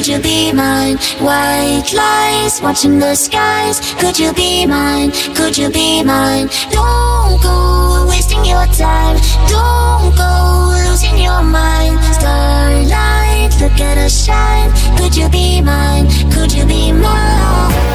Could you be mine? White lies, watching the skies. Could you be mine? Could you be mine? Don't go wasting your time. Don't go losing your mind. Starlight, look at us shine. Could you be mine? Could you be mine?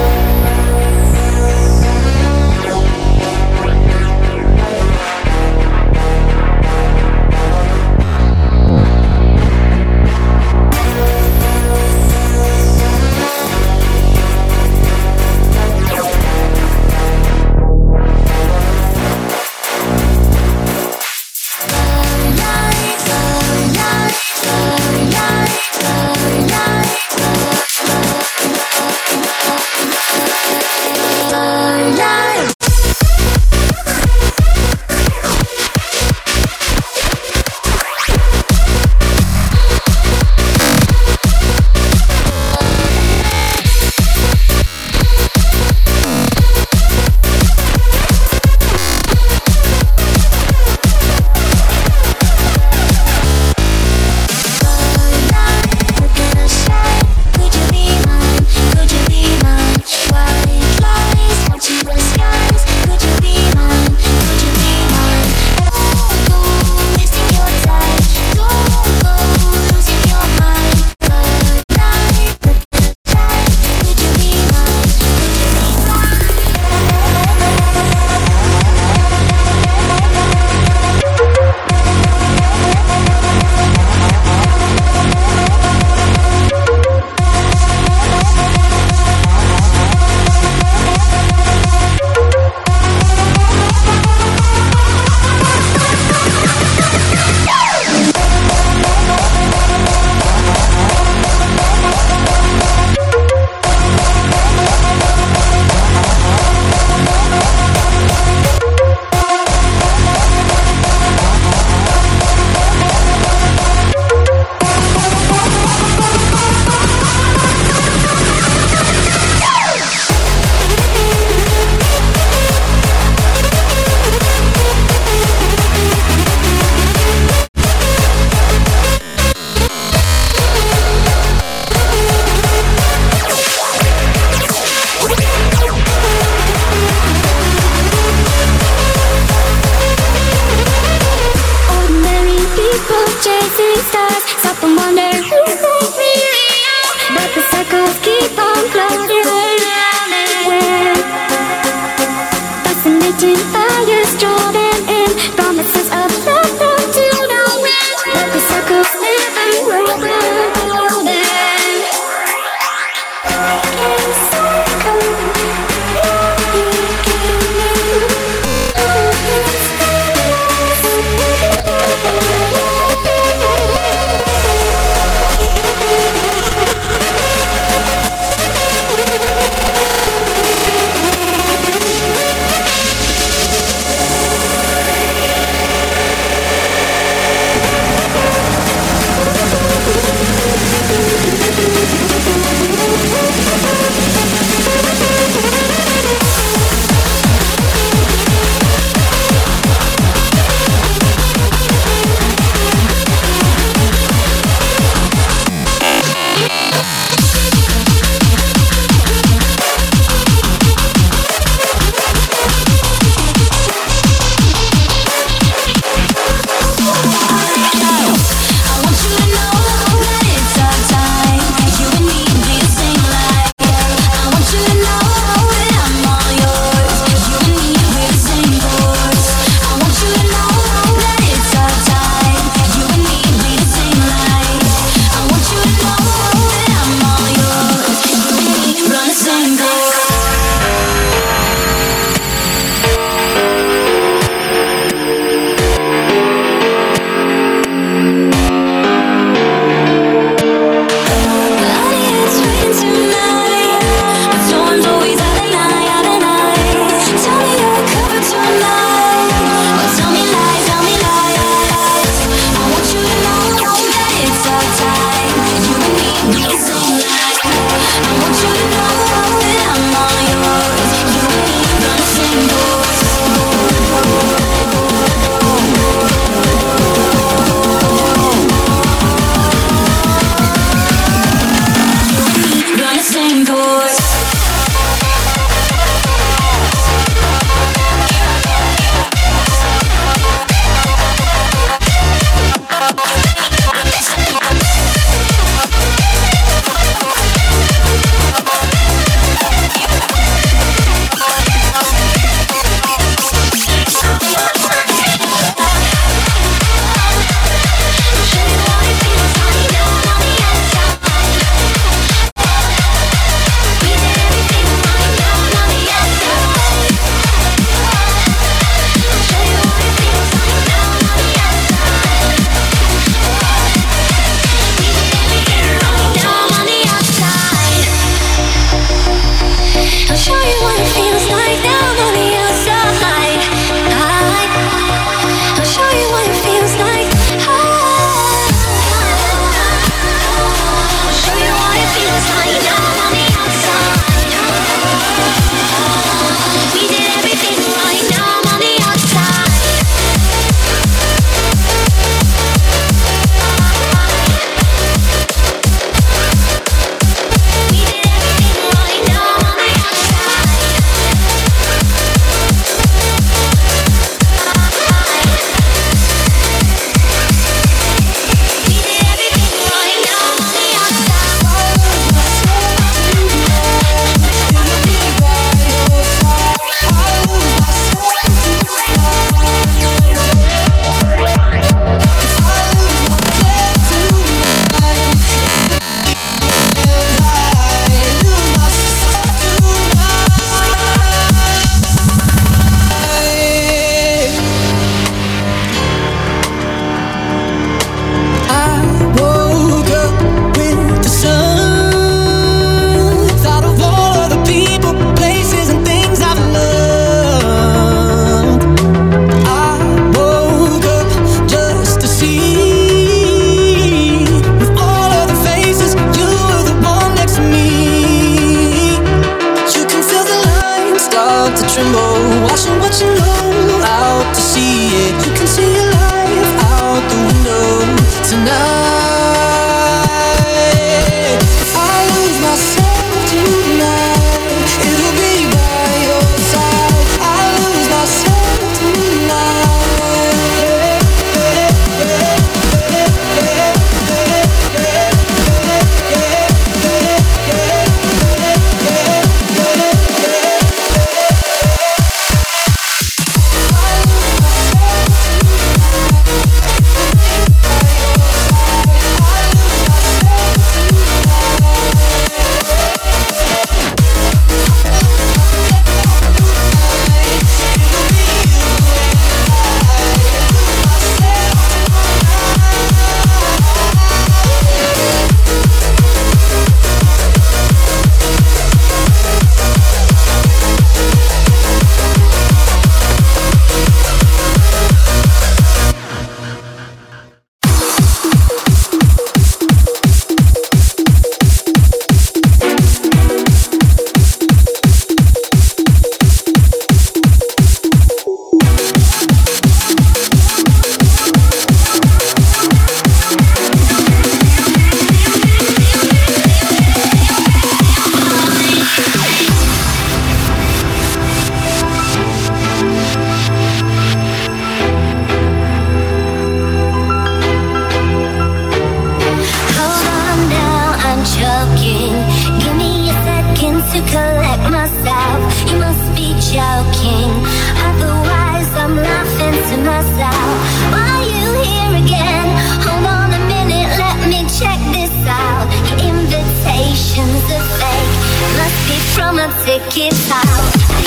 take it out.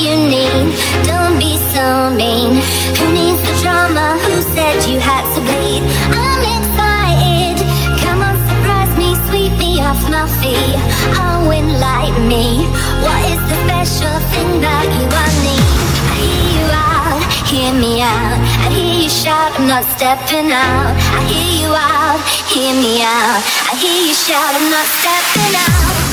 You need. Don't be so mean. Who needs the drama? Who said you had to bleed? I'm excited. Come on, surprise me, sweep me off my feet. Oh, like me. What is the special thing that you want me? I hear you out, hear me out. I hear you shout, I'm not stepping out. I hear you out, hear me out. I hear you shout, I'm not stepping out.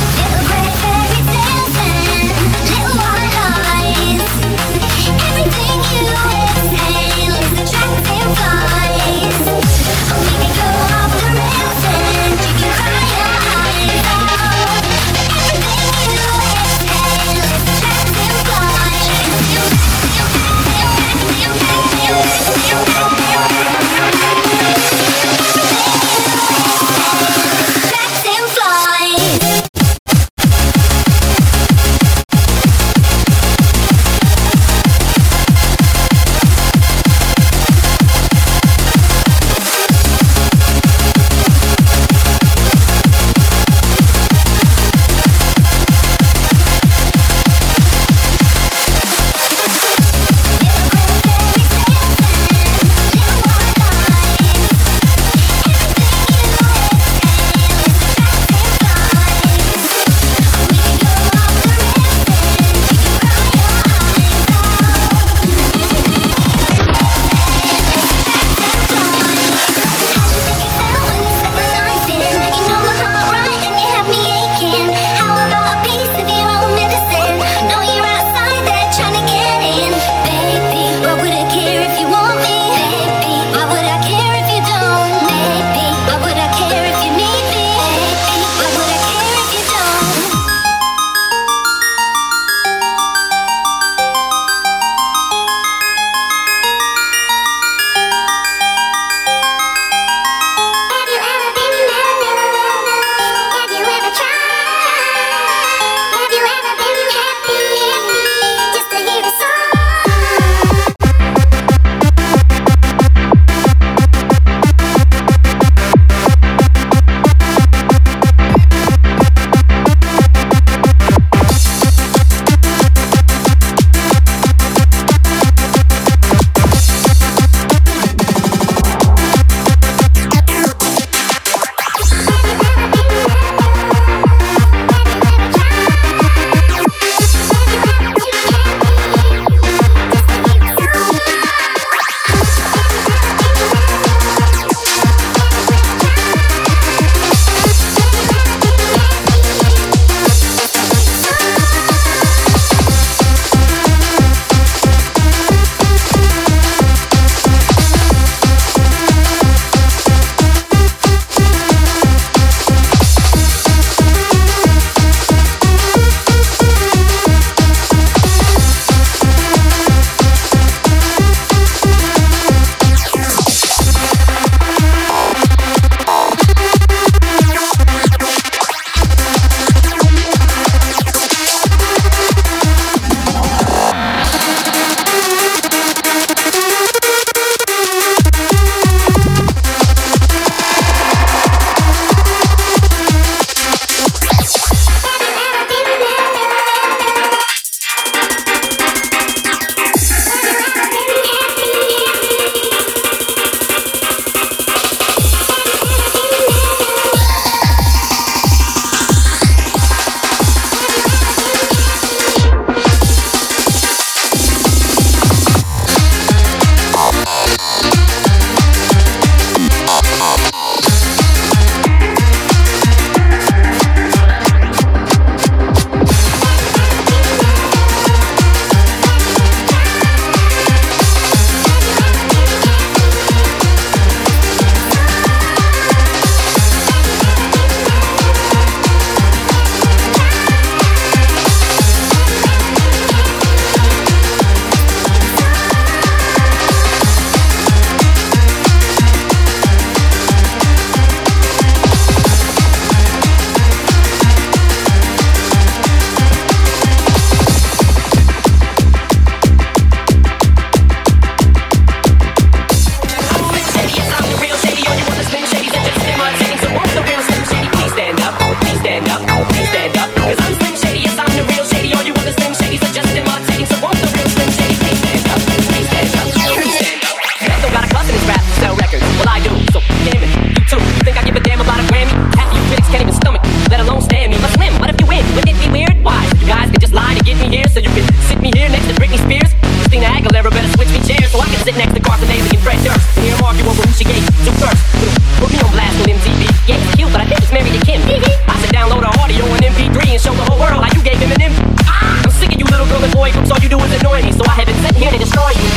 you do is annoy me, so I have been sitting here to destroy you.